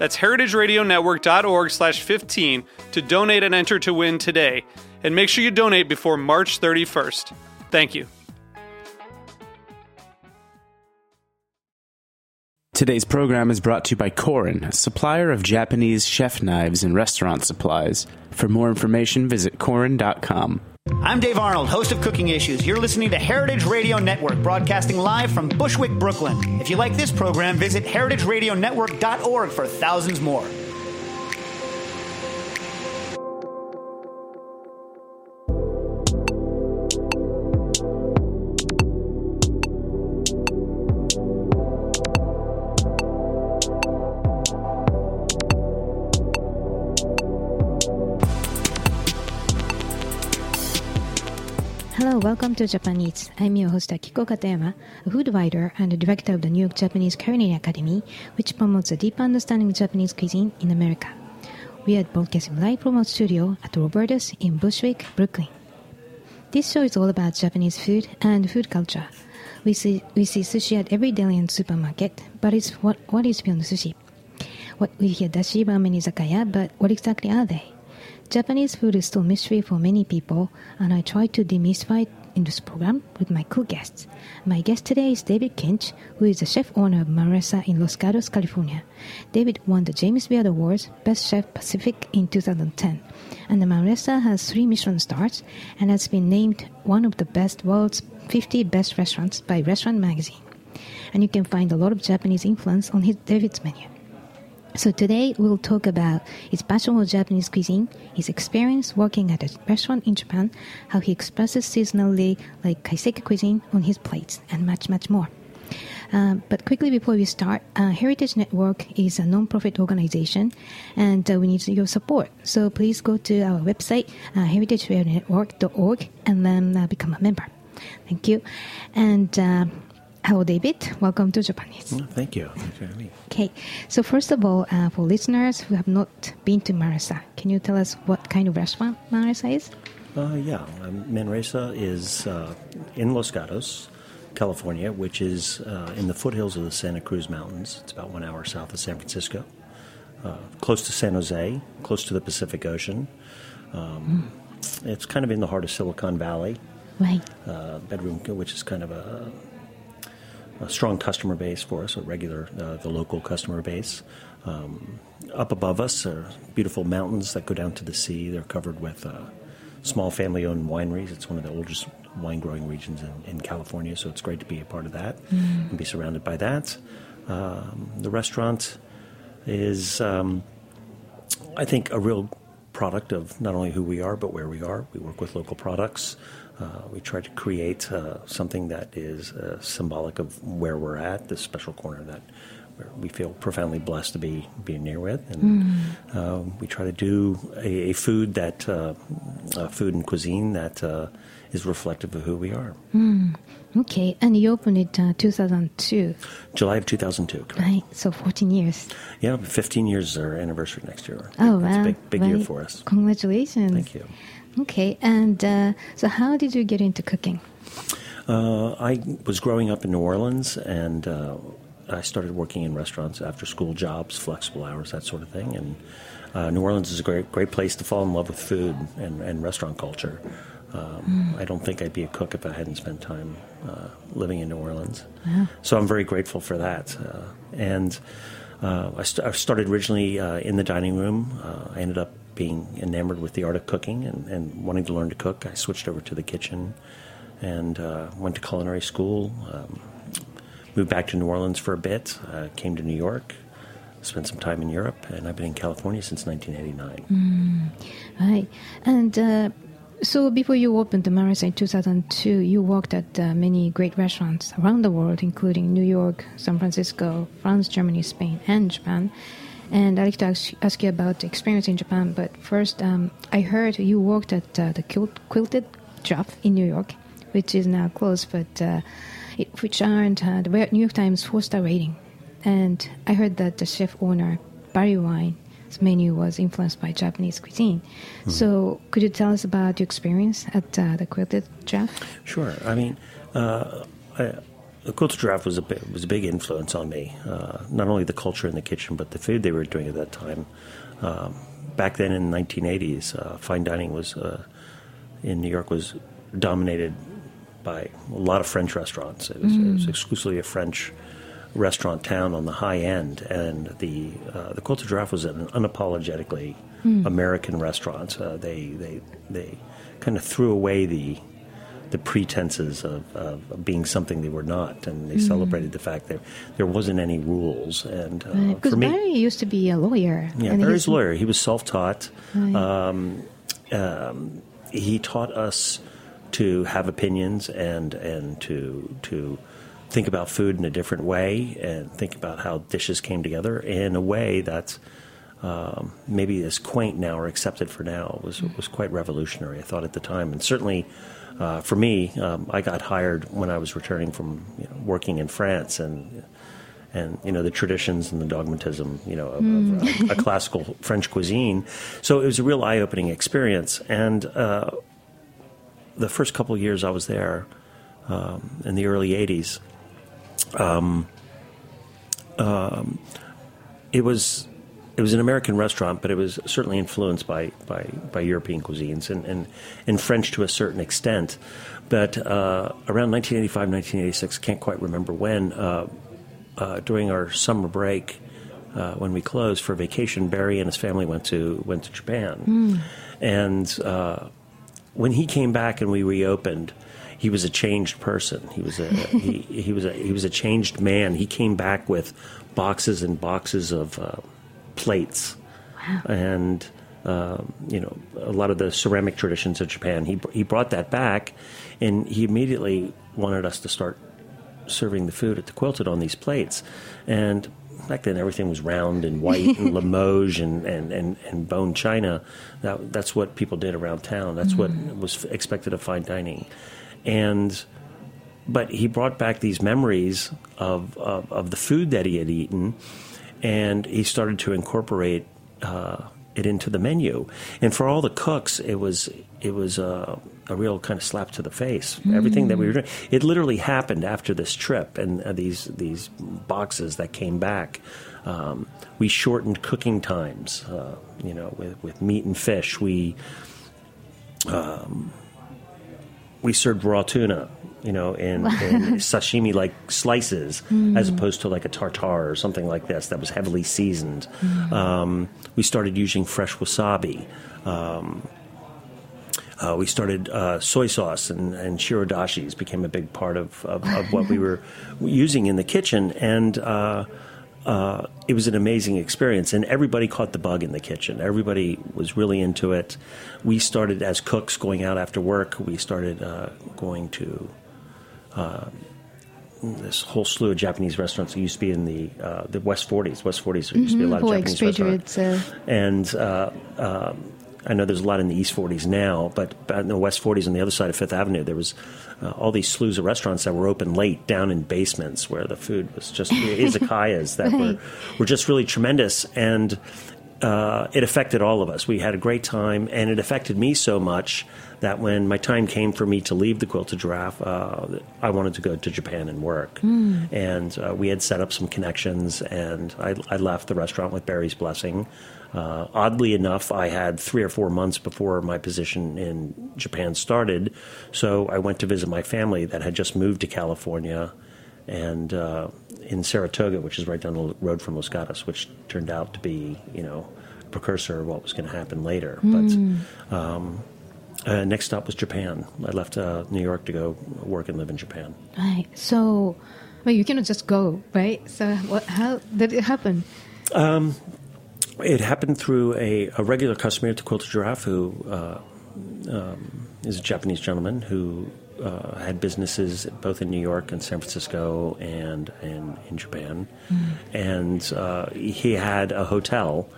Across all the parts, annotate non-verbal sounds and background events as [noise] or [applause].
That's heritageradionetwork.org slash 15 to donate and enter to win today. And make sure you donate before March 31st. Thank you. Today's program is brought to you by Korin, supplier of Japanese chef knives and restaurant supplies. For more information, visit Korin.com. I'm Dave Arnold, host of Cooking Issues. You're listening to Heritage Radio Network, broadcasting live from Bushwick, Brooklyn. If you like this program, visit heritageradionetwork.org for thousands more. Welcome to Japan Eats. I'm your host Akiko Katayama, a food writer and director of the New York Japanese Culinary Academy, which promotes a deep understanding of Japanese cuisine in America. We are broadcasting live from our studio at Roberta's in Bushwick, Brooklyn. This show is all about Japanese food and food culture. We see, we see sushi at every deli and supermarket, but it's what, what is beyond sushi? What we hear dashi, ramen, izakaya, but what exactly are they? Japanese food is still mystery for many people, and I try to demystify in this program with my cool guests. My guest today is David Kinch, who is the chef owner of Manresa in Los Gatos, California. David won the James Beard Awards Best Chef Pacific in 2010, and the Manresa has three Michelin stars and has been named one of the best world's 50 best restaurants by Restaurant Magazine. And you can find a lot of Japanese influence on his David's menu. So today we'll talk about his passion for Japanese cuisine, his experience working at a restaurant in Japan, how he expresses seasonally like kaiseki cuisine on his plates, and much, much more. Um, but quickly before we start, uh, Heritage Network is a non-profit organization, and uh, we need your support. So please go to our website, uh, heritageradionetwork.org, and then uh, become a member. Thank you. And uh, hello, David. Welcome to Japan Eats. Well, thank you. Thanks for having me. Okay, so first of all, uh, for listeners who have not been to Manresa, can you tell us what kind of restaurant Manresa is? Uh, yeah, um, Manresa is uh, in Los Gatos, California, which is uh, in the foothills of the Santa Cruz Mountains. It's about one hour south of San Francisco, uh, close to San Jose, close to the Pacific Ocean. Um, It's kind of in the heart of Silicon Valley. Right. uh, bedroom, which is kind of a, a strong customer base for us, a regular, uh, the local customer base. Um, up above us are beautiful mountains that go down to the sea. They're covered with uh, small family owned wineries. It's one of the oldest wine growing regions in, in California, so it's great to be a part of that and be surrounded by that. Um, the restaurant is, um, I think, a real product of not only who we are, but where we are. We work with local products. Uh, we try to create uh, something that is uh, symbolic of where we're at, this special corner that we feel profoundly blessed to be being near with, and uh, we try to do a, a food that, uh, uh, food and cuisine that uh, is reflective of who we are. Okay, and you opened it uh, 2002, July of 2002. correct. right? So 14 years. Yeah, 15 years is our anniversary next year. Oh, It's wow. a big, big year for us. Congratulations. Thank you. Okay, and uh, so how did you get into cooking? Uh, I was growing up in New Orleans, and uh, I started working in restaurants, after school jobs, flexible hours, that sort of thing. And uh, New Orleans is a great, great place to fall in love with food and, and restaurant culture. Um, I don't think I'd be a cook if I hadn't spent time uh, living in New Orleans. So I'm very grateful for that. Uh, and uh, I, st- I started originally uh, in the dining room. Uh, I ended up being enamored with the art of cooking and, and wanting to learn to cook, I switched over to the kitchen and uh, went to culinary school. Um, moved back to New Orleans for a bit. Uh, came to New York. Spent some time in Europe, and I've been in California since 1989. Right. And uh, so before you opened the Manresa in 2002, you worked at uh, many great restaurants around the world, including New York, San Francisco, France, Germany, Spain, and Japan. And I'd like to ask, ask you about the experience in Japan. But first, um, I heard you worked at uh, the Quilt- Quilted Giraffe in New York, which is now closed, but uh, it, which earned uh, the New York Times four-star rating. And I heard that the chef owner, Barry Wine's menu was influenced by Japanese cuisine. So could you tell us about your experience at uh, the Quilted Giraffe? Sure. I mean, uh, I, the Quilted Giraffe was a big, was a big influence on me. Uh, not only the culture in the kitchen, but the food they were doing at that time. Um, back then in the 1980s, uh, fine dining was uh, in New York was dominated by a lot of French restaurants. It was, it was exclusively a French restaurant town on the high end, and the uh, the Quilted Giraffe was an unapologetically American restaurant. Uh, they they they kind of threw away the the pretenses of, of being something they were not, and they celebrated the fact that there wasn't any rules. And uh, Because for me, Barry used to be a lawyer. yeah, and Barry's a lawyer. He was self-taught. Right. Um, um, he taught us to have opinions and and to to think about food in a different way and think about how dishes came together in a way that's um, maybe as quaint now or accepted for now was was quite revolutionary. I thought at the time, and certainly. Uh, for me, um, I got hired when I was returning from you know, working in France, and and you know the traditions and the dogmatism, you know, of, of uh, a classical French cuisine. So it was a real eye-opening experience. And uh, the first couple of years I was there, um, in the early '80s, um, um, it was it was an American restaurant, but it was certainly influenced by by, by European cuisines and, and and French to a certain extent. But uh, around 1985, 1986, can't quite remember when. Uh, uh, during our summer break, uh, when we closed for vacation, Barry and his family went to went to Japan, and uh, when he came back and we reopened, he was a changed person. He was a [laughs] he, he was a he was a changed man. He came back with boxes and boxes of uh, plates, and um, you know a lot of the ceramic traditions of Japan. He he brought that back, and he immediately wanted us to start serving the food at the quilted on these plates, and back then everything was round and white and [laughs] Limoges and, and, and, and bone china. That, that's what people did around town. That's what was expected of fine dining, and but he brought back these memories of, of, of the food that he had eaten, and he started to incorporate uh, it into the menu. And for all the cooks, it was it was a, a real kind of slap to the face. Everything that we were doing, it literally happened after this trip, and uh, these these boxes that came back. Um, we shortened cooking times, uh, you know, with, with meat and fish. We we served raw tuna, you know, in, in [laughs] sashimi like slices, as opposed to like a tartare or something like this that was heavily seasoned. Um, we started using fresh wasabi. Um, uh, we started uh, soy sauce and, and shirodashis became a big part of, of, of what we [laughs] were using in the kitchen, and uh, uh, it was an amazing experience. And everybody caught the bug in the kitchen. Everybody was really into it. We started as cooks going out after work. We started uh, going to uh, this whole slew of Japanese restaurants that used to be in the uh, the West 40s. West 40s there used to be a lot of Japanese restaurants uh, and uh, um, I know there's a lot in the East 40s now, but in the West 40s on the other side of Fifth Avenue, there was uh, all these slews of restaurants that were open late down in basements where the food was just izakayas that were [laughs] were just really tremendous, and uh, it affected all of us. We had a great time, and it affected me so much that when my time came for me to leave the Quilted Giraffe, uh, I wanted to go to Japan and work. And uh, we had set up some connections, and I, I left the restaurant with Barry's blessing. Uh, oddly enough, I had three or four months before my position in Japan started, so I went to visit my family that had just moved to California and uh, in Saratoga, which is right down the road from Los Gatos, which turned out to be, you know, a precursor of what was going to happen later. But um, uh, next stop was Japan. I left uh, New York to go work and live in Japan. Right. So, well, you cannot just go, right? So, what, how did it happen? It happened through a, a regular customer at the Quilted Giraffe who uh, um, is a Japanese gentleman who uh, had businesses both in New York and San Francisco and, and in Japan. And uh, he had a hotel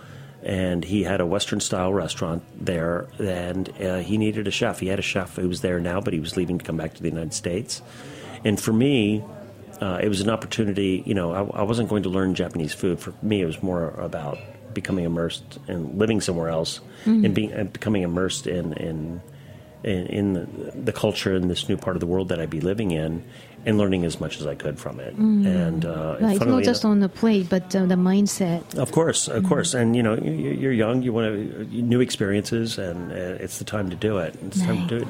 and he had a Western style restaurant there and uh, he needed a chef. He had a chef who was there now, but he was leaving to come back to the United States. And for me, uh, it was an opportunity. You know, I, I wasn't going to learn Japanese food. For me, it was more about becoming immersed and living somewhere else, mm-hmm. and being and becoming immersed in in in, in the, the culture in this new part of the world that I'd be living in, and learning as much as I could from it. And uh, Right, it's not just enough- on the plate, but uh, the mindset. of course, of course, and you know you- you're young. You want to, new experiences, and uh, it's the time to do it. It's the time to do it.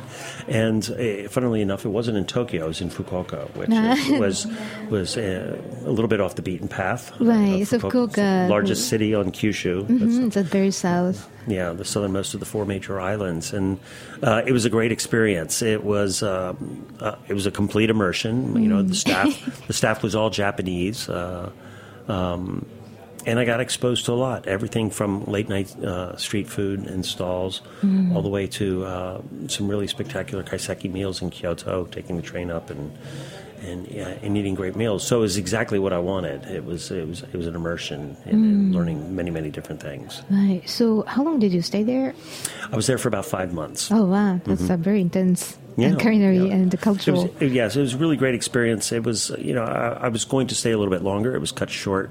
And uh, funnily enough, it wasn't in Tokyo. It was in Fukuoka, which [laughs] is- was was uh, a little bit off the beaten path. Right, Uh, so Fukuoka- largest city on Kyushu. Mm, it's at very south. Yeah, the southernmost of the four major islands, and uh, it was a great experience. It was um, uh, it was a complete immersion. You know, the staff [laughs] the staff was all Japanese, uh, um, and I got exposed to a lot. Everything from late night uh, street food and stalls, all the way to uh, some really spectacular kaiseki meals in Kyoto. Taking the train up and. And, yeah, and eating great meals, so it was exactly what I wanted. It was it was it was an immersion in, in learning many many different things. Right. So, how long did you stay there? I was there for about five months. Oh, wow. That's a very intense Mm-hmm. Yeah, and culinary yeah. and It cultural. was, yes, it was a really great experience. It was, you know, I, I was going to stay a little bit longer. It was cut short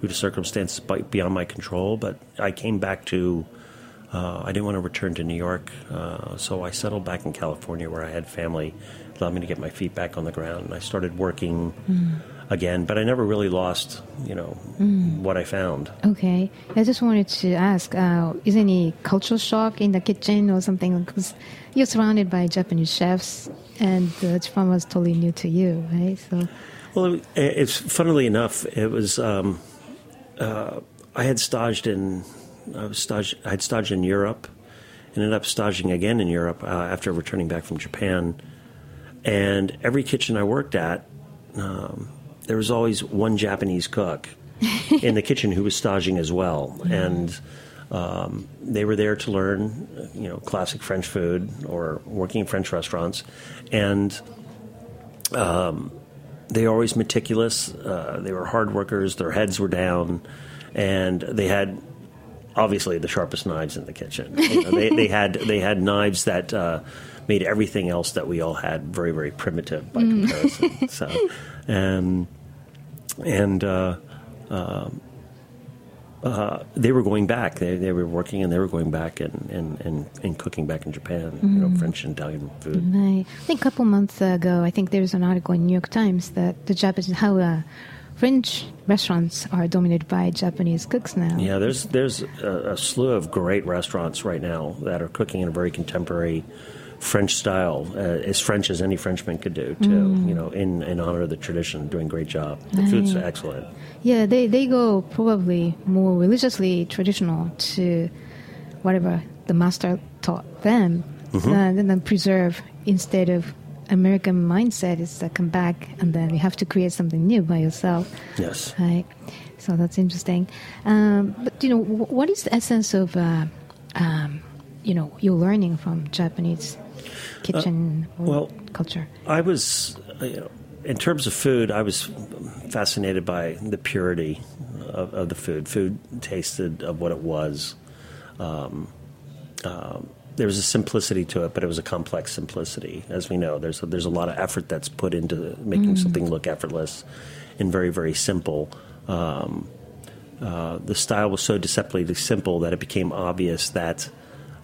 due to circumstances beyond my control. But I came back to, uh, I didn't want to return to New York, uh, so I settled back in California where I had family, allowed me to get my feet back on the ground, and I started working again. But I never really lost, you know, what I found. Okay. I just wanted to ask uh, is any cultural shock in the kitchen or something? Because you're surrounded by Japanese chefs, and uh, Japan was totally new to you, right? So, Well, it, it's funnily enough, it was. Um, uh, I had staged in, I was staged, I had staged in Europe, and ended up staging again in Europe uh, after returning back from Japan. And every kitchen I worked at, um, there was always one Japanese cook in the kitchen who was staging as well, [laughs] and. Um, they were there to learn, you know, classic French food or working in French restaurants, and they were always meticulous. Uh, they were hard workers. Their heads were down, and they had obviously the sharpest knives in the kitchen. You know, they, they had they had knives that uh, made everything else that we all had very very primitive by comparison. [laughs] So, um, and uh, um, uh, they were going back. They, they were working and they were going back and, and, and, and cooking back in Japan. You know, French and Italian food. right. I think a couple months ago, I think there's an article in New York Times that the Japanese, how uh, French restaurants are dominated by Japanese cooks now. Yeah, there's there's a, a slew of great restaurants right now that are cooking in a very contemporary French style, uh, as French as any Frenchman could do, too. You know, in, in honor of the tradition, doing a great job. The food's excellent. Yeah, they, they go probably more religiously traditional to whatever the master taught them, Mm-hmm. uh, and then preserve instead of American mindset is to come back and then you have to create something new by yourself. Yes. Right. So that's interesting. Um, but you know, wh- what is the essence of uh, um, you know you're learning from Japanese kitchen Uh, well, culture? I was, uh, you know, in terms of food, I was fascinated by the purity of, of the food. Food tasted of what it was. Um, um, there was a simplicity to it, but it was a complex simplicity. As we know, there's a, there's a lot of effort that's put into making something look effortless and very very simple. Um, uh, the style was so deceptively simple that it became obvious that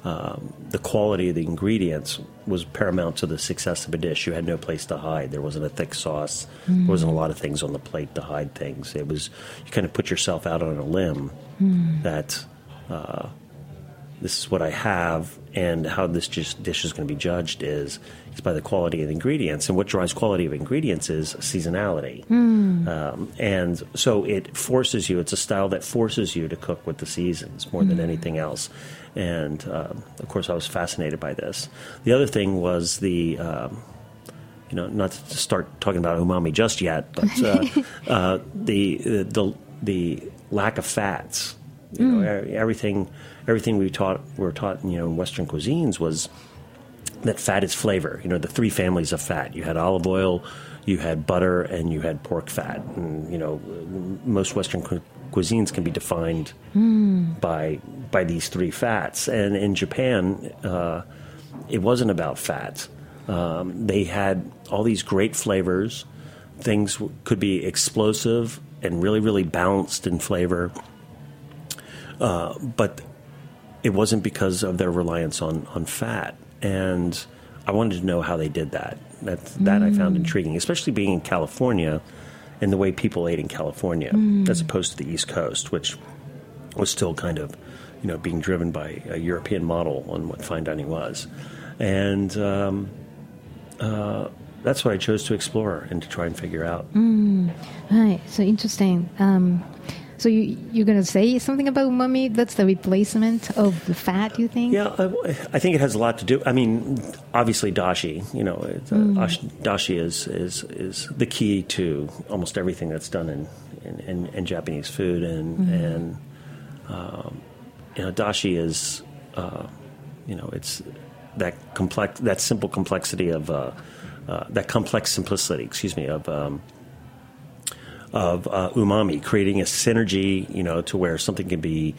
um, the quality of the ingredients was paramount to the success of a dish. You had no place to hide. There wasn't a thick sauce. There wasn't a lot of things on the plate to hide things. It was you kind of put yourself out on a limb that uh, this is what I have, and how this just dish is going to be judged is is by the quality of the ingredients. And what drives quality of ingredients is seasonality. Um, and so it forces you. It's a style that forces you to cook with the seasons more than anything else. And um, of course, I was fascinated by this. The other thing was the. Um, you know, not to start talking about umami just yet, but uh, [laughs] uh, the the the lack of fats. You know, e- everything everything we taught were taught you know in Western cuisines was that fat is flavor. You know, the three families of fat. You had olive oil, you had butter, and you had pork fat. And you know, most Western cu- cuisines can be defined by by these three fats. And in Japan, uh, it wasn't about fat. Um, they had all these great flavors. Things w- could be explosive and really, really balanced in flavor. Uh, but it wasn't because of their reliance on, on fat. And I wanted to know how they did that. That, that I found intriguing, especially being in California and the way people ate in California as opposed to the East Coast, which was still kind of, you know, being driven by a European model on what fine dining was. And um, uh, that's what I chose to explore and to try and figure out. Right. So interesting. Um, so you you're gonna say something about umami? That's the replacement of the fat, you think? Yeah, I, I think it has a lot to do. I mean, obviously, dashi. You know, it's, uh, dashi is, is is the key to almost everything that's done in in, in, in Japanese food, and and um, you know, dashi is uh, you know, it's that complex, that simple complexity of uh, uh, that complex simplicity. Excuse me of. Um, of uh, umami, creating a synergy, you know, to where something can be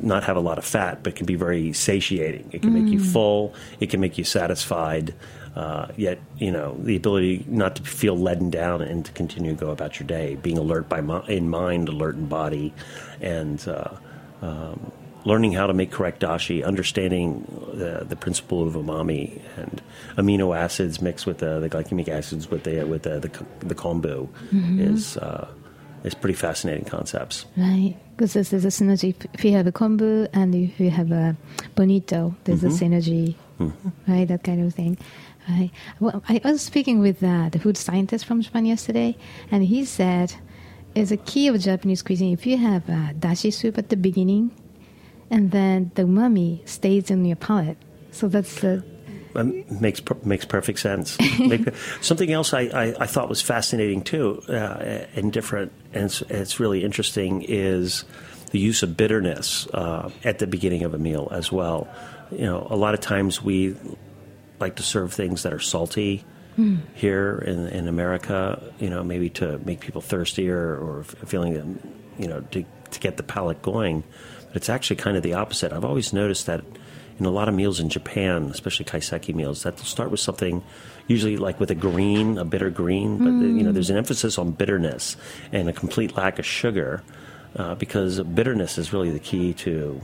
not have a lot of fat, but can be very satiating. It can make you full. It can make you satisfied. Uh, yet, you know, the ability not to feel leaden down and to continue to go about your day, being alert by mi- in mind, alert in body, and uh, um, learning how to make correct dashi, understanding the, the principle of umami and amino acids mixed with the, the glycemic acids with the with the the, the kombu is uh, is pretty fascinating concepts. Right. Because there's, there's a synergy. If you have a kombu and if you have a bonito, there's a synergy, right? That kind of thing. Right. Well, I was speaking with uh, the food scientist from Japan yesterday, and he said it's a key of Japanese cuisine. If you have uh, dashi soup at the beginning, and then the umami stays in your palate. So that's the Um, makes per- makes perfect sense. [laughs] Something else I, I, I thought was fascinating too, uh, and different, and it's, it's really interesting is the use of bitterness uh, at the beginning of a meal as well. You know, a lot of times we like to serve things that are salty here in, in America. You know, maybe to make people thirstier or f- feeling them, you know, to to get the palate going. But it's actually kind of the opposite. I've always noticed that in a lot of meals in Japan, especially kaiseki meals, that they'll start with something usually like with a green, a bitter green, but you know, there's an emphasis on bitterness and a complete lack of sugar uh, because bitterness is really the key to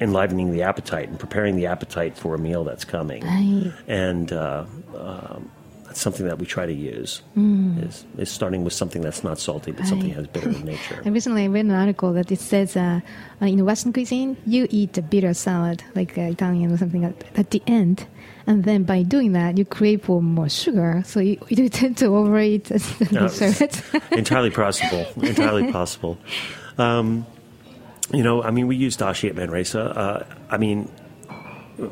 enlivening the appetite and preparing the appetite for a meal that's coming. Right. And uh, um, that's something that we try to use is, is starting with something that's not salty, but something Right. has bitter in [laughs] nature. I recently read an article that it says uh, uh, in Western cuisine, you eat a bitter salad, like uh, Italian or something, at, at the end. And then by doing that, you crave for more sugar. So you, [laughs] you tend to overeat the No, dessert. [laughs] entirely possible. Entirely possible. Um, you know, I mean, we use dashi at Manresa. Uh, I mean,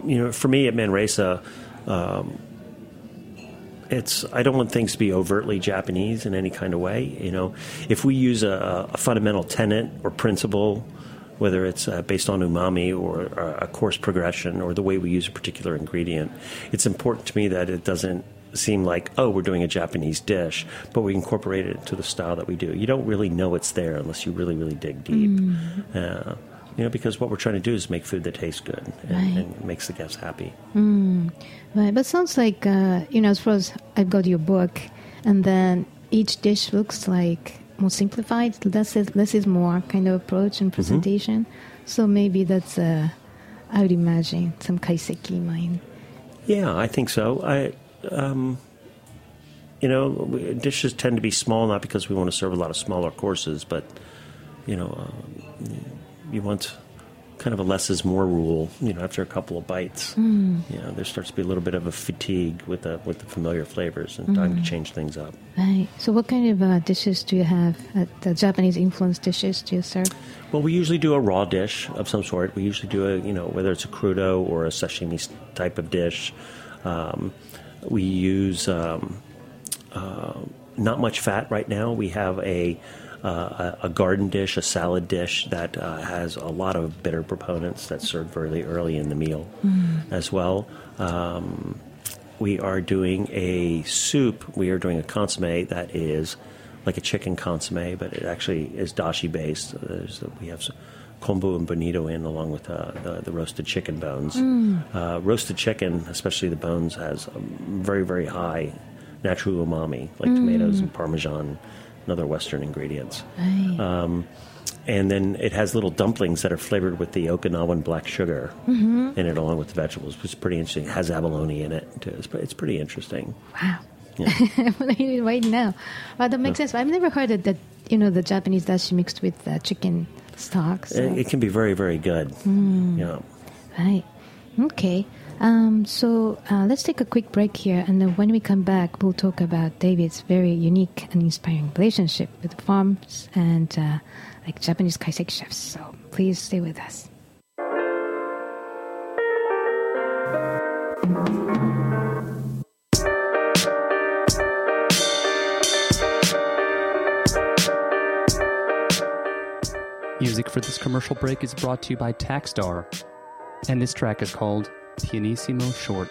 you know, for me at Manresa, um, it's I don't want things to be overtly Japanese in any kind of way. You know, if we use a, a fundamental tenet or principle, whether it's uh, based on umami or a course progression or the way we use a particular ingredient, it's important to me that it doesn't seem like oh we're doing a Japanese dish, but we incorporate it into the style that we do. You don't really know it's there unless you really really dig deep. Uh, you know, because what we're trying to do is make food that tastes good and, Right. and makes the guests happy. Right, but sounds like uh, you know, as far as I've got your book, and then each dish looks like more simplified, less is less is more kind of approach and presentation. So maybe that's uh, I would imagine some kaiseki mine. Yeah, I think so. I, um, you know, dishes tend to be small not because we want to serve a lot of smaller courses, but you know, um, you want kind of a less is more rule. You know, after a couple of bites, you know, there starts to be a little bit of a fatigue with the with the familiar flavors and time to change things up. Right. So, what kind of uh, dishes do you have? Uh, the Japanese influenced dishes do you serve? Well, we usually do a raw dish of some sort. We usually do a, you know, whether it's a crudo or a sashimi type of dish. Um, we use um, uh, not much fat right now. We have a uh, a a garden dish, a salad dish that uh, has a lot of bitter proponents that's served very early in the meal as well. Um, we are doing a soup. We are doing a consomme that is like a chicken consomme, but it actually is dashi based. So there's, we have some kombu and bonito in along with uh, the, the roasted chicken bones. Uh, roasted chicken, especially the bones, has a very, very high natural umami, like tomatoes and parmesan and other Western ingredients. Um, and then it has little dumplings that are flavored with the Okinawan black sugar in it, along with the vegetables, which is pretty interesting. It has abalone in it, too. It's, it's pretty interesting. Wow. Yeah. I'm gonna eat it right now. Well, that makes sense. I've never heard of that. You know, the Japanese dashi mixed with uh, chicken stock. So. It, it can be very, very good. Hmm. Yeah. Right. Okay. Um, so uh, let's take a quick break here, and then when we come back, we'll talk about David's very unique and inspiring relationship with farms and uh, like Japanese kaiseki chefs. So please stay with us. Music for this commercial break is brought to you by Taxstar, and this track is called Pianissimo Short.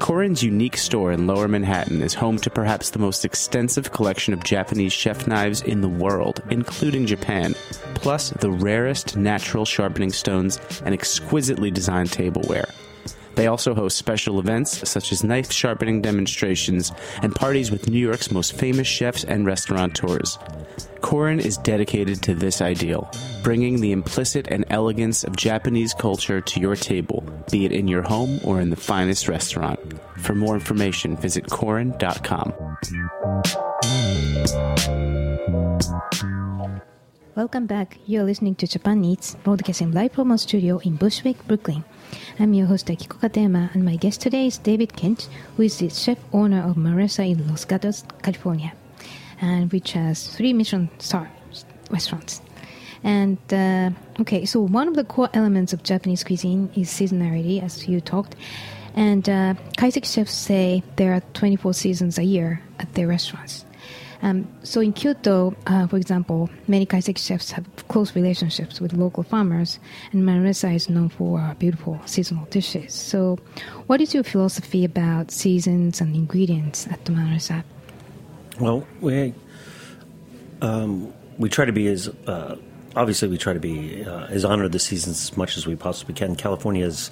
Korin's unique store in Lower Manhattan is home to perhaps the most extensive collection of Japanese chef knives in the world, including Japan, plus the rarest natural sharpening stones and exquisitely designed tableware. They also host special events such as knife sharpening demonstrations and parties with New York's most famous chefs and restaurateurs. Korin is dedicated to this ideal, bringing the implicit and elegance of Japanese culture to your table, be it in your home or in the finest restaurant. For more information, visit Korin.com. Welcome back. You're listening to Japan Eats, broadcasting live from our studio in Bushwick, Brooklyn. I'm your host Akiko Katayama, and my guest today is David Kinch, who is the chef owner of Manresa in Los Gatos, California, and which has three Michelin star restaurants. And uh, okay, so one of the core elements of Japanese cuisine is seasonality, as you talked. And uh, kaiseki chefs say there are 24 seasons a year at their restaurants. Um, so in Kyoto, uh, for example, many kaiseki chefs have close relationships with local farmers, and Manresa is known for uh, beautiful seasonal dishes. So, what is your philosophy about seasons and ingredients at the Manresa? Well, we um, we try to be as uh, obviously we try to be uh, as honor the seasons as much as we possibly can. California is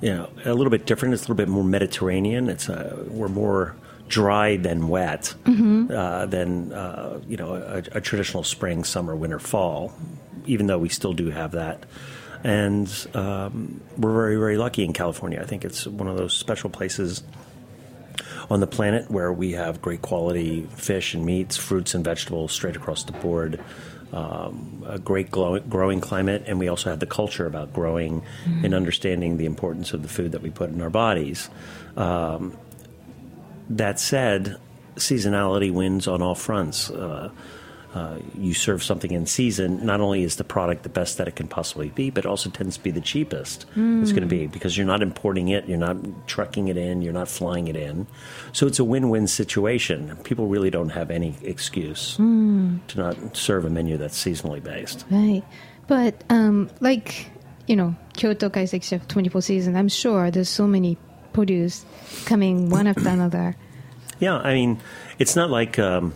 you know a little bit different. It's a little bit more Mediterranean. It's uh, we're more dry than wet uh, than uh, you know a, a traditional spring, summer, winter, fall. Even though we still do have that. And um, we're very, very lucky in California. I think it's one of those special places on the planet where we have great quality fish and meats, fruits and vegetables straight across the board. Um, a great glow- growing climate, and we also have the culture about growing and understanding the importance of the food that we put in our bodies. Um, that said, seasonality wins on all fronts. Uh, uh, you serve something in season, not only is the product the best that it can possibly be, but also tends to be the cheapest it's going to be because you're not importing it, you're not trucking it in, you're not flying it in. So it's a win win situation. People really don't have any excuse to not serve a menu that's seasonally based. Right. But um, like, you know, Kyoto Kaiseki Chef 24 season, I'm sure there's so many produce coming one after another. Yeah, I mean, it's not like um,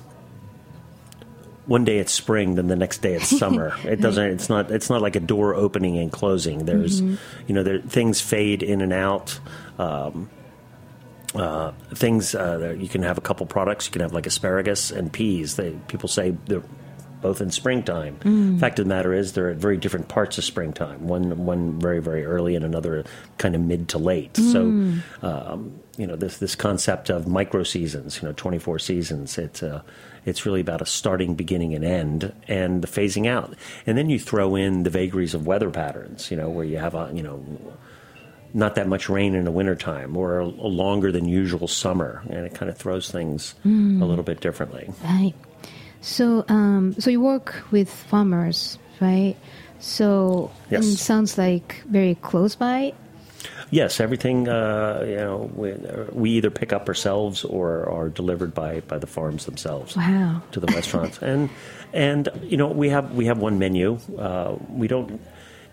one day it's spring, then the next day it's summer. [laughs] It doesn't. It's not. It's not like a door opening and closing. There's, you know, there, things fade in and out. Um, uh, things uh, you can have a couple products. You can have like asparagus and peas. They, people say they're both in springtime. Fact of the matter is, they're at very different parts of springtime. One one very very early, and another kind of mid to late. So, um, you know, this this concept of micro seasons. You know, twenty four seasons. It's uh, it's really about a starting, beginning, and end, and the phasing out. And then you throw in the vagaries of weather patterns. You know, where you have a you know not that much rain in the wintertime or a, a longer than usual summer, and it kind of throws things a little bit differently. Right. So, um, so you work with farmers, right? So Yes. it sounds like very close by. Yes, everything uh, you know we, we either pick up ourselves or are delivered by, by the farms themselves Wow. to the restaurants, [laughs] and and you know we have we have one menu. Uh, we don't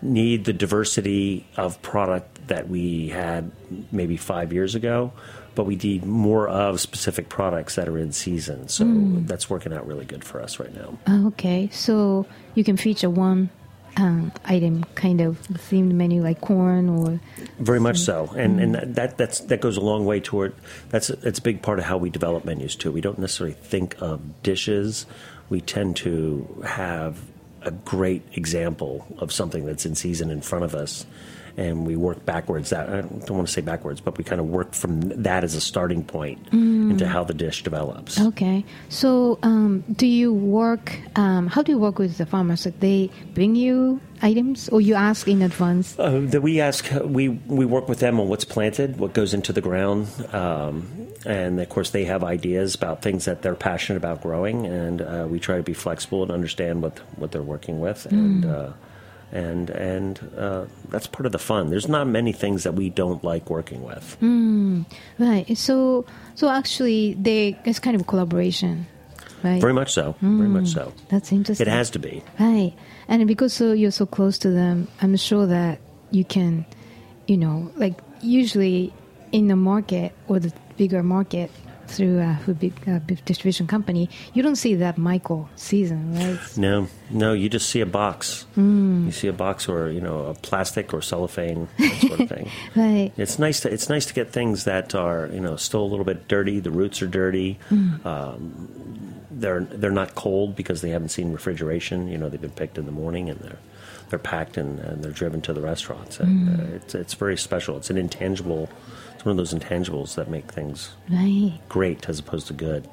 need the diversity of product that we had maybe five years ago, but we need more of specific products that are in season. So that's working out really good for us right now. Okay, so you can feature one um, item, kind of themed menu, like corn or Very much so, and and that, that that's that goes a long way toward that's it's a big part of how we develop menus too. We don't necessarily think of dishes. We tend to have a great example of something that's in season in front of us, and we work backwards. That I don't want to say backwards, but we kind of work from that as a starting point into how the dish develops. Okay. So, um, do you work? Um, how do you work with the farmers? Like they bring you items, or you ask in advance? Uh, that we ask, we we work with them on what's planted, what goes into the ground, um, and of course they have ideas about things that they're passionate about growing, and uh, we try to be flexible and understand what what they're working with, and uh, and and uh, that's part of the fun. There's not many things that we don't like working with. Right. So, so actually, they it's kind of collaboration, right? Very much so. Very much so. That's interesting. It has to be. Right. And because so you're so close to them, I'm sure that you can, you know, like usually in the market or the bigger market through a food big, uh, distribution company, you don't see that micro season, right? No, no, you just see a box. You see a box or you know a plastic or cellophane sort of [laughs] thing. Right. It's nice to it's nice to get things that are you know still a little bit dirty. The roots are dirty. Um, they're they're not cold because they haven't seen refrigeration. You know they've been picked in the morning and they're they're packed and, and they're driven to the restaurants. And, uh, it's it's very special. It's an intangible. It's one of those intangibles that make things Right. great as opposed to good.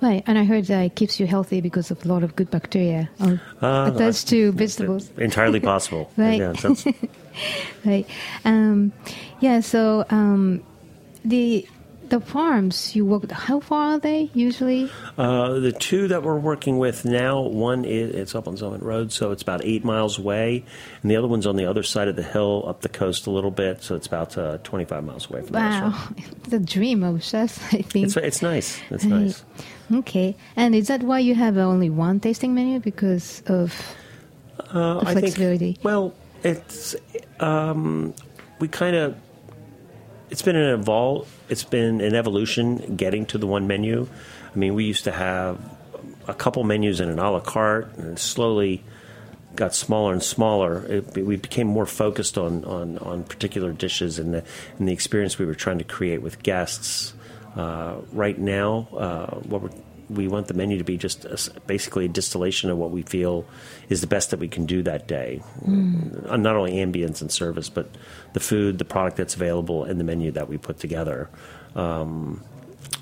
Right. And I heard that it keeps you healthy because of a lot of good bacteria or Uh, attached to vegetables. Entirely possible. [laughs] Right. Yeah, [laughs] right. Um, yeah. So um, the the farms you work. How far are they usually? Uh, the two that we're working with now, one is it's up on Summit Road, so it's about eight miles away, and the other one's on the other side of the hill, up the coast a little bit, so it's about uh, 25 miles away from the Wow, [laughs] the dream of chefs. I think. It's it's nice. It's nice. [laughs] Okay. And is that why you have only one tasting menu because of Uh, the I think- flexibility? well, it's um, we kind of it's been an evol it's been an evolution getting to the one menu. I mean, we used to have a couple menus in an a la carte, and slowly got smaller and smaller. It, we became more focused on, on, on particular dishes and the and the experience we were trying to create with guests. Uh, right now, uh, what we're we want the menu to be just a basically a distillation of what we feel is the best that we can do that day. Uh, Not only ambience and service, but the food, the product that's available, and the menu that we put together. Um,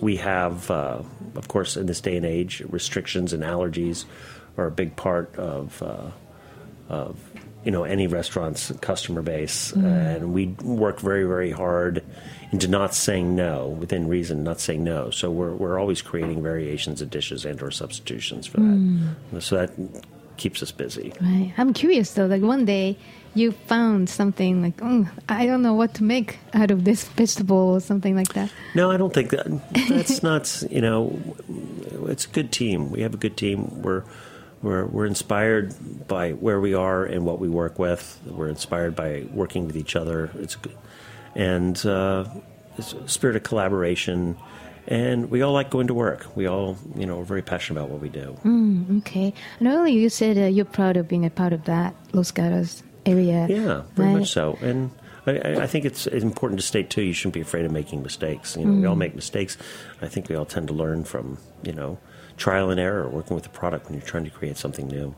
we have, uh, of course, in this day and age, restrictions and allergies are a big part of uh, of you know any restaurant's customer base, mm-hmm. and we work very very hard into not saying no within reason, not saying no. So we're we're always creating variations of dishes and or substitutions for that. Mm. So that keeps us busy. Right. I'm curious though. Like one day you found something like, oh, I don't know what to make out of this vegetable or something like that. No, I don't think that. That's [laughs] not. You know, it's a good team. We have a good team. We're we're we're inspired by where we are and what we work with. We're inspired by working with each other. It's good, and uh, it's a spirit of collaboration and we all like going to work. We all, you know, are very passionate about what we do. Mm, okay. And earlier you said uh, you're proud of being a part of that Los Gatos area. Yeah, very right? much so. And I- I, think it's important to state too. You shouldn't be afraid of making mistakes. You know, we all make mistakes. I think we all tend to learn from you know trial and error, working with the product when you're trying to create something new.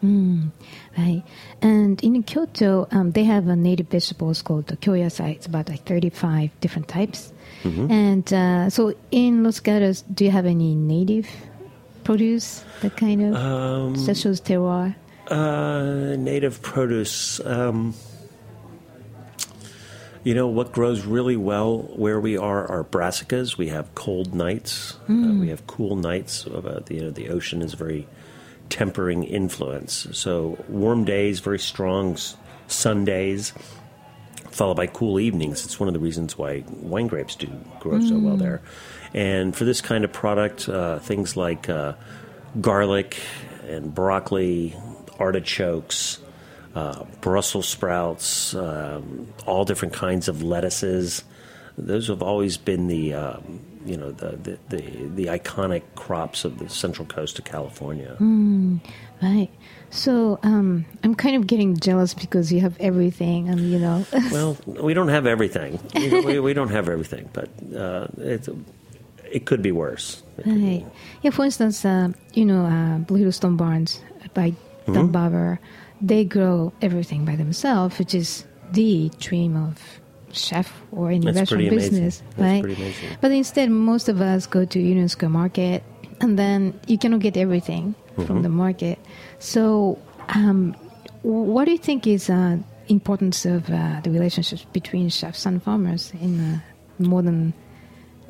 Right. And in Kyoto, um, they have a native vegetables called the kyoyasai. It's about like 35 different types. And uh, so in Los Gatos, do you have any native produce that kind of Um, as terroir? Uh, native produce. Um, you know what grows really well where we are are brassicas. We have cold nights. Uh, we have cool nights. Uh, the, you know, the ocean is a very tempering influence. So warm days, very strong s- sun days, followed by cool evenings. It's one of the reasons why wine grapes do grow so well there. And for this kind of product, uh, things like uh, garlic and broccoli, artichokes, uh, Brussels sprouts, um, all different kinds of lettuces. Those have always been the um, you know the, the, the, the iconic crops of the central coast of California. Right. So um, I'm kind of getting jealous because you have everything, and you know. [laughs] Well, we don't have everything. You know, we, we don't have everything, but uh, it, it could be worse. It could be- Right. Yeah, for instance, uh, you know, uh, Blue Stone Barns by Mm-hmm. They grow everything by themselves, which is the dream of chef or any That's restaurant business, right? But instead, most of us go to Union Square Market, and then you cannot get everything Mm-hmm. from the market. So, um, what do you think is uh, importance of uh, the relationships between chefs and farmers in uh, modern?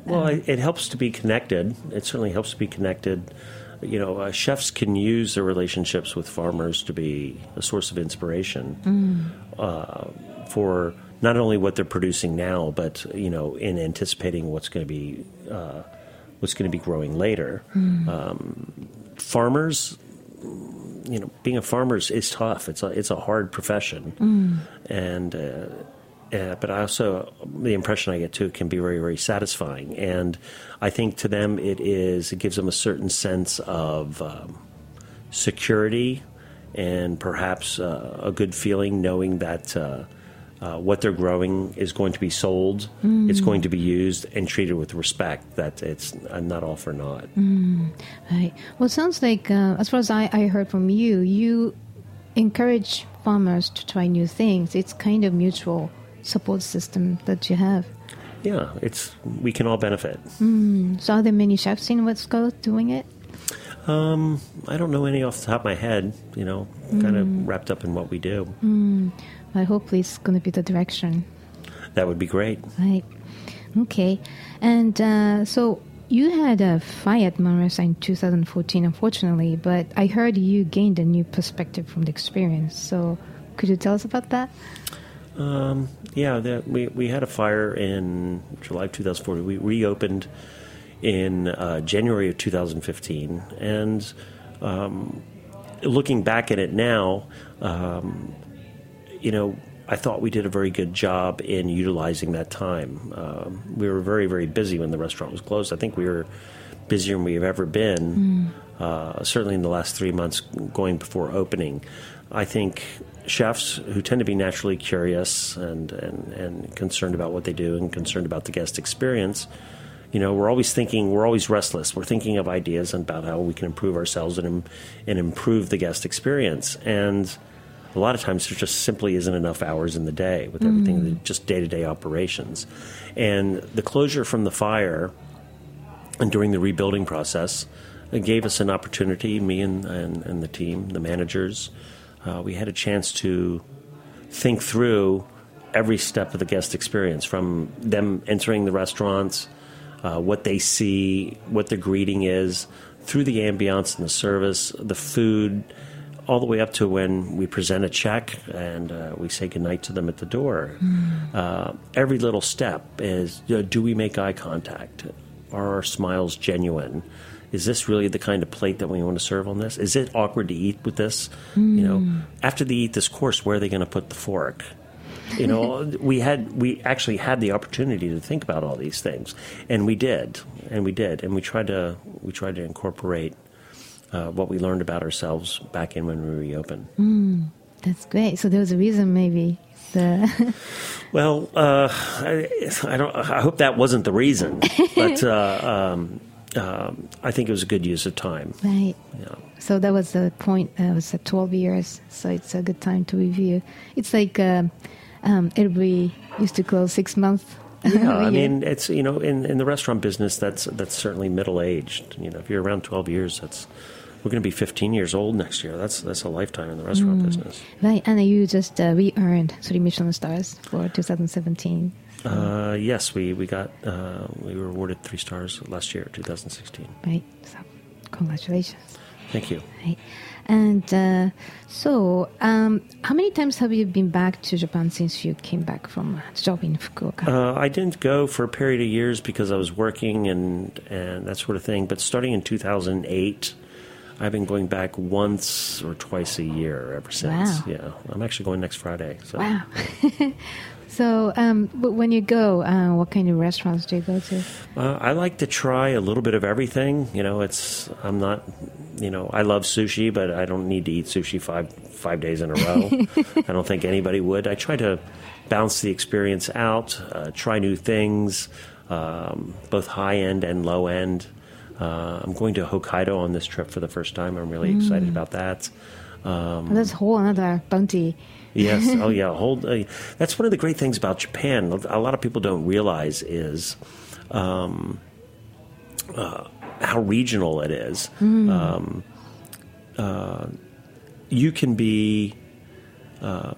Well, it, it helps to be connected. It certainly helps to be connected. You know, uh, chefs can use their relationships with farmers to be a source of inspiration uh, for not only what they're producing now, but you know, in anticipating what's going to be uh, what's going to be growing later. Um, farmers, you know, being a farmer is, tough. It's a it's a hard profession, and. Uh, but I also the impression I get too can be very very satisfying, and I think to them it is it gives them a certain sense of um, security and perhaps uh, a good feeling knowing that. Uh, uh, what they're growing is going to be sold. It's going to be used and treated with respect. That it's uh, not all for naught. Right. Well, it sounds like, uh, as far as I, I heard from you, you encourage farmers to try new things. It's kind of mutual support system that you have. Yeah, it's we can all benefit. Hmm, so, are there many chefs in West Coast doing it? Um, I don't know any off the top of my head. You know, kind of hmm. wrapped up in what we do. Hmm, I hope it's going to be the direction. That would be great. Right. Okay. And uh, so you had a fire at Manresa in 2014, unfortunately, but I heard you gained a new perspective from the experience. So could you tell us about that? Yeah, the, we we had a fire in July of 2014. We reopened in uh, January of 2015, and um, looking back at it now, um, you know, I thought we did a very good job in utilizing that time. Um, we were very very busy when the restaurant was closed. I think we were busier than we have ever been. Uh, certainly in the last three months going before opening. I think chefs who tend to be naturally curious and, and, and concerned about what they do and concerned about the guest experience, you know, we're always thinking, we're always restless. We're thinking of ideas about how we can improve ourselves and, and improve the guest experience. And a lot of times there just simply isn't enough hours in the day with everything, mm. just day to day operations. And the closure from the fire and during the rebuilding process, it gave us an opportunity, me and, and, and the team, the managers, uh, we had a chance to think through every step of the guest experience from them entering the restaurants, uh, what they see, what the greeting is, through the ambiance and the service, the food, all the way up to when we present a check and uh, we say goodnight to them at the door. Uh, every little step is you know, do we make eye contact? Are our smiles genuine? Is this really the kind of plate that we want to serve on this? Is it awkward to eat with this? You know, after they eat this course, where are they going to put the fork? You know, [laughs] we had we actually had the opportunity to think about all these things, and we did, and we did, and we tried to we tried to incorporate uh, what we learned about ourselves back in when we reopened. That's great. So there was a reason, maybe. [laughs] Well, uh, I, I don't. I hope that wasn't the reason, but [laughs] uh, um, um, I think it was a good use of time. right. Yeah. So that was the point. Uh, it was uh, 12 years. So it's a good time to review. It's like um, um, everybody used to close six months. [laughs] Yeah, I mean, it's you know, in, in the restaurant business, that's that's certainly middle aged. You know, if you're around twelve years, that's we're going to be fifteen years old next year. That's that's a lifetime in the restaurant Mm. business. Right, and you just uh, re-earned three Michelin stars for 2017. Uh, yes, we we got uh, we were awarded three stars last year, 2016. Right, so congratulations. Thank you. Right, and uh, so um, how many times have you been back to Japan since you came back from a job in Fukuoka? Uh, I didn't go for a period of years because I was working and and that sort of thing. But starting in 2008, I've been going back once or twice a year ever since. Wow. Yeah, I'm actually going next Friday. So. wow. [laughs] so um, but when you go, uh, what kind of restaurants do you go to? Uh, I like to try a little bit of everything. You know, it's I'm not, you know, I love sushi, but I don't need to eat sushi five five days in a row. [laughs] I don't think anybody would. I try to balance the experience out, uh, try new things, um, both high end and low end. Uh, I'm going to Hokkaido on this trip for the first time. I'm really excited about that. Um, That's a whole another bounty. Yes. Oh, [laughs] yeah. Hold. Uh, that's one of the great things about Japan. A lot of people don't realize is um, uh, how regional it is. Um, uh, you can be uh,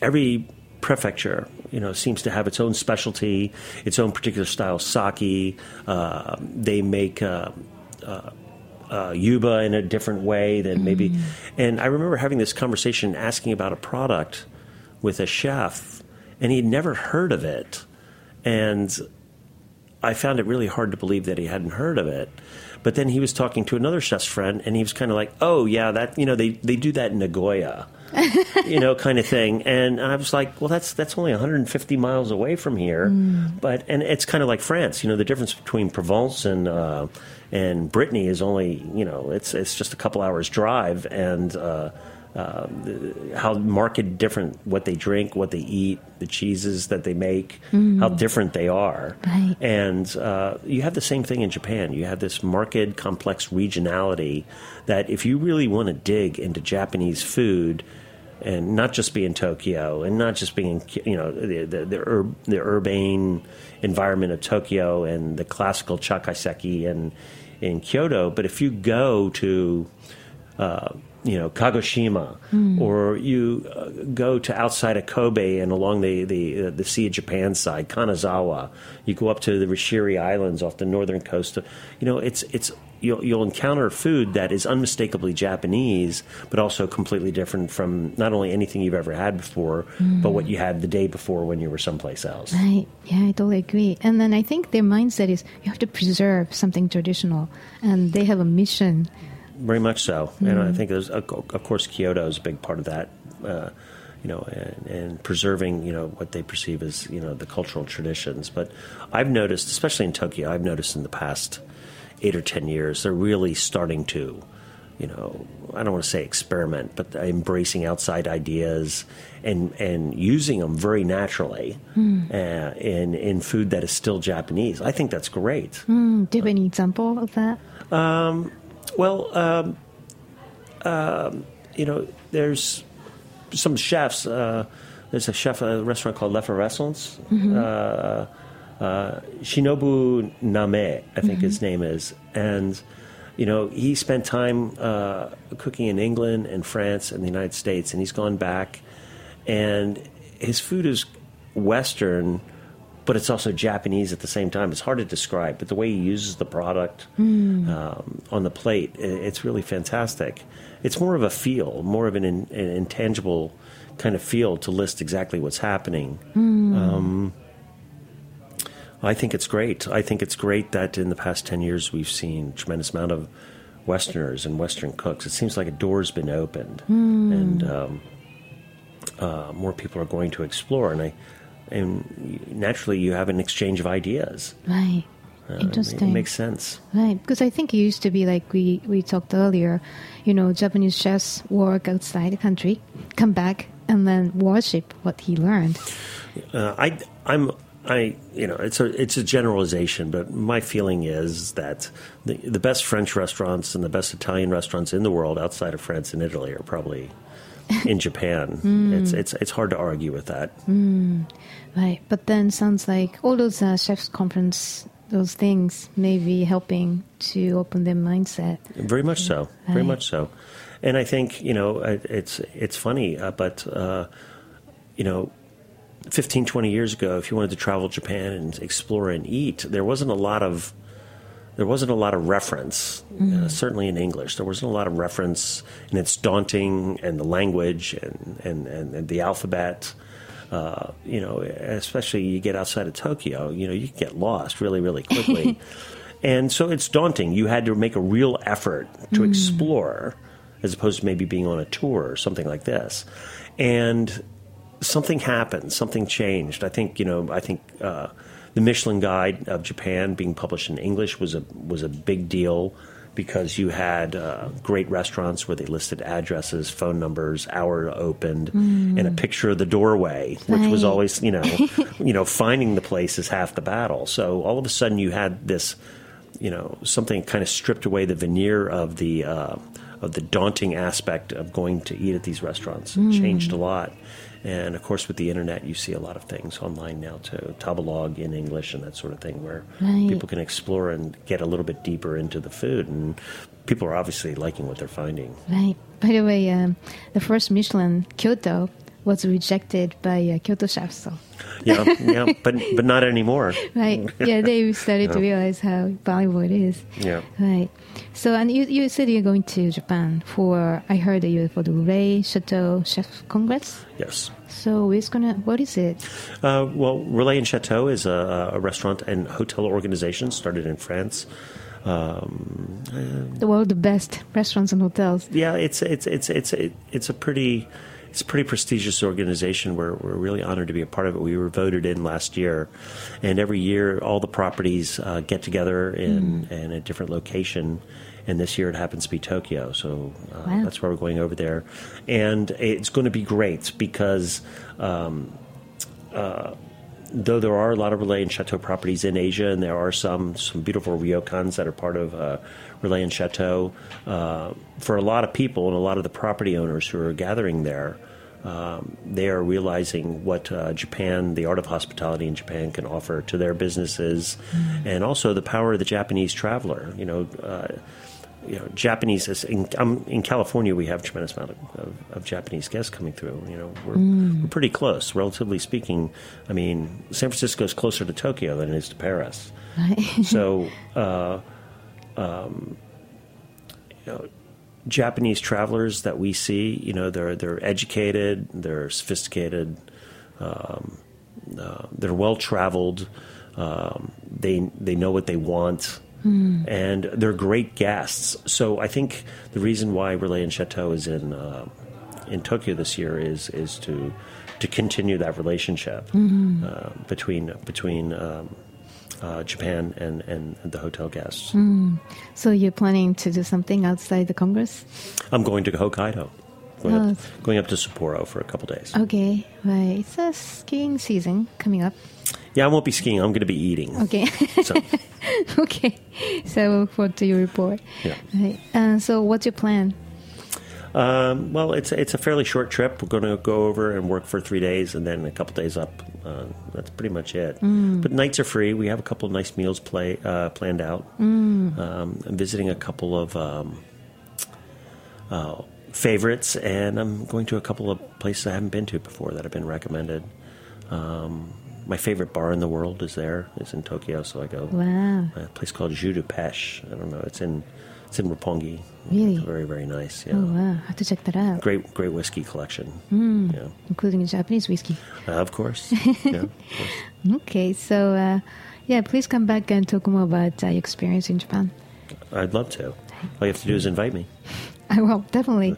every prefecture. You know, seems to have its own specialty, its own particular style sake. Uh, they make. Uh, yuba in a different way than maybe. And I remember having this conversation asking about a product with a chef, and he'd never heard of it. And I found it really hard to believe that he hadn't heard of it. But then he was talking to another chef's friend, and he was kind of like, "Oh yeah, that you know they they do that in Nagoya." [laughs] you know, kind of thing. And I was like, well, that's that's only 150 miles away from here, but and it's kind of like France. You know, the difference between Provence and uh, and Brittany is only you know it's it's just a couple hours drive, and uh, uh, how marked different what they drink, what they eat, the cheeses that they make, how different they are. Right. And uh, you have the same thing in Japan. You have this marked, complex regionality that if you really want to dig into Japanese food, and not just be in Tokyo, and not just being, you know, the the the, ur- the urbane environment of Tokyo and the classical chakaiseki and in Kyoto, but if you go to uh, you know Kagoshima, or you uh, go to outside of Kobe and along the the, uh, the Sea of Japan side, Kanazawa. You go up to the Rishiri Islands off the northern coast. Of, you know, it's it's you'll you'll encounter food that is unmistakably Japanese, but also completely different from not only anything you've ever had before, but what you had the day before when you were someplace else. Right. Yeah, I totally agree. And then I think their mindset is you have to preserve something traditional, and they have a mission. Very much so, and I think there's of of course Kyoto is a big part of that. Uh, you know, and, and preserving you know what they perceive as you know the cultural traditions. But I've noticed, especially in Tokyo, I've noticed in the past eight or ten years, they're really starting to, you know, I don't want to say experiment, but embracing outside ideas and and using them very naturally uh, in in food that is still Japanese. I think that's great. Hmm, do you have any example of that? Well, um, um, you know, there's some chefs. Uh, there's a chef at a restaurant called L'Effervescence. Uh, uh, Shinobu Namae, I think his name is. And, you know, he spent time uh, cooking in England and France and the United States, and he's gone back. And his food is Western, but it's also Japanese at the same time. It's hard to describe, but the way he uses the product um, on the plate, it's really fantastic. It's more of a feel, more of an, in, an intangible kind of feel to list exactly what's happening. Um, I think it's great. I think it's great that in the past 10 years we've seen a tremendous amount of Westerners and Western cooks. It seems like a door's been opened. And um, uh, more people are going to explore, and I and naturally you have an exchange of ideas. Right. Uh, Interesting. It makes sense. Right, because I think it used to be like we, we talked earlier, you know, Japanese chefs work outside the country, come back, and then worship what he learned. Uh, I I'm I you know it's a it's a generalization, but my feeling is that the the best French restaurants and the best Italian restaurants in the world outside of France and Italy are probably [laughs] in Japan. It's it's it's hard to argue with that. Right, but then sounds like all those uh, chefs conference, those things may be helping to open their mindset. Very much so. Very Right. much so. And I think you know it's it's funny, uh, but uh, you know. 15, 20 years ago, if you wanted to travel Japan and explore and eat, there wasn't a lot of there wasn't a lot of reference, uh, certainly in English. There wasn't a lot of reference, and it's daunting, and the language and, and, and, and the alphabet. Uh, you know, especially you get outside of Tokyo, you know, you can get lost really, really quickly. [laughs] and so it's daunting. You had to make a real effort to explore as opposed to maybe being on a tour or something like this. And something happened, something changed. I think you know. I think uh, the Michelin Guide of Japan being published in English was a was a big deal because you had uh, great restaurants where they listed addresses, phone numbers, hour opened, and a picture of the doorway, which was always you know, [laughs] you know, finding the place is half the battle. So all of a sudden you had this you know something kind of stripped away the veneer of the uh, of the daunting aspect of going to eat at these restaurants. It changed a lot, and of course with the internet, you see a lot of things online now to Tabelog in English and that sort of thing, where Right. people can explore and get a little bit deeper into the food, and people are obviously liking what they're finding. Right. By the way, um, the first Michelin Kyoto was rejected by uh, Kyoto chefs. So, Yeah, yeah, but but not anymore. [laughs] right. Yeah, they started to realize how valuable it is. Yeah. Right. So, and you, you said you're going to Japan for, I heard that you for the Relais Chateau Chef Congress. Yes. So, it's gonna, what is it? Uh, well, Relais and Chateau is a, a restaurant and hotel organization started in France. Um, The world's best restaurants and hotels. yeah, it's it's it's it's it's a pretty it's a pretty prestigious organization. We're we're really honored to be a part of it. We were voted in last year, and every year all the properties uh, get together in in a different location. And this year it happens to be Tokyo, so uh, Wow. that's where we're going over there, and it's going to be great because. Um, uh, though there are a lot of Relais and Chateau properties in Asia, and there are some some beautiful ryokans that are part of uh, Relais and Chateau, uh, for a lot of people and a lot of the property owners who are gathering there, um, they are realizing what uh, Japan, the art of hospitality in Japan, can offer to their businesses, and also the power of the Japanese traveler. You know. You know, Japanese. is- In, um, in California, we have a tremendous amount of, of, of Japanese guests coming through. You know, we're, we're pretty close, relatively speaking. I mean, San Francisco is closer to Tokyo than it is to Paris. so, [laughs] uh, um, you know, Japanese travelers that we see, you know, they're they're educated, they're sophisticated, um, uh, they're well traveled, um, they they know what they want, and they're great guests. So I think the reason why Relais and Chateau is in uh, in Tokyo this year is is to to continue that relationship uh, between between. Um, uh, Japan and, and, and the hotel guests. So, you're planning to do something outside the Congress? I'm going to Hokkaido. Going, Oh. up, going up to Sapporo for a couple days. Okay, right. It's a skiing season coming up. Yeah, I won't be skiing. I'm going to be eating. Okay. So, [laughs] okay. So look forward to your report. Yeah. Right. Uh, so what's your plan? um, well, it's it's a fairly short trip. We're going to go over and work for three days, and then a couple days up. Uh, that's pretty much it. But nights are free. We have a couple of nice meals play uh, planned out. Um, I'm visiting a couple of um, uh, favorites, and I'm going to a couple of places I haven't been to before that have been recommended. Um, my favorite bar in the world is there. It's in Tokyo, so I go. Wow. a place called de I don't know. It's in it's in Roppongi. Really? It's very very nice. Yeah. Oh wow, I have to check that out. Great great whiskey collection. Yeah. Including Japanese whiskey. Uh, of course. [laughs] yeah. Of course. Okay, so uh, yeah, please come back and talk more about uh, your experience in Japan. I'd love to. All you have to do is invite me. [laughs] I will definitely.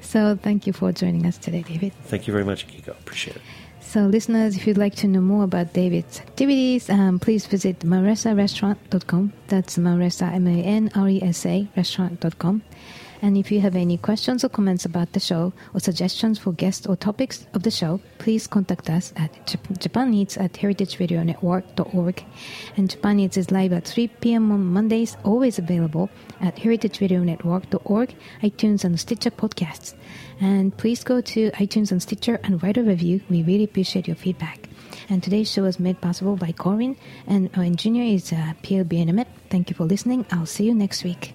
So thank you for joining us today, David. Thank you very much, Kiko. Appreciate it. So, listeners, if you'd like to know more about David's activities, um, please visit manresa.restaurant.com. That's Manresa, M A N R E S A, restaurant.com. And if you have any questions or comments about the show or suggestions for guests or topics of the show, please contact us at Jap- Japan Eats at heritageradionetwork.org. And Japan Eats is live at 3 p.m. on Mondays, always available at heritageradionetwork.org, iTunes, and Stitcher podcasts. And please go to iTunes and Stitcher and write a review. We really appreciate your feedback. And today's show was made possible by Corin, and our engineer is uh, Pierre Bienemet. Thank you for listening. I'll see you next week.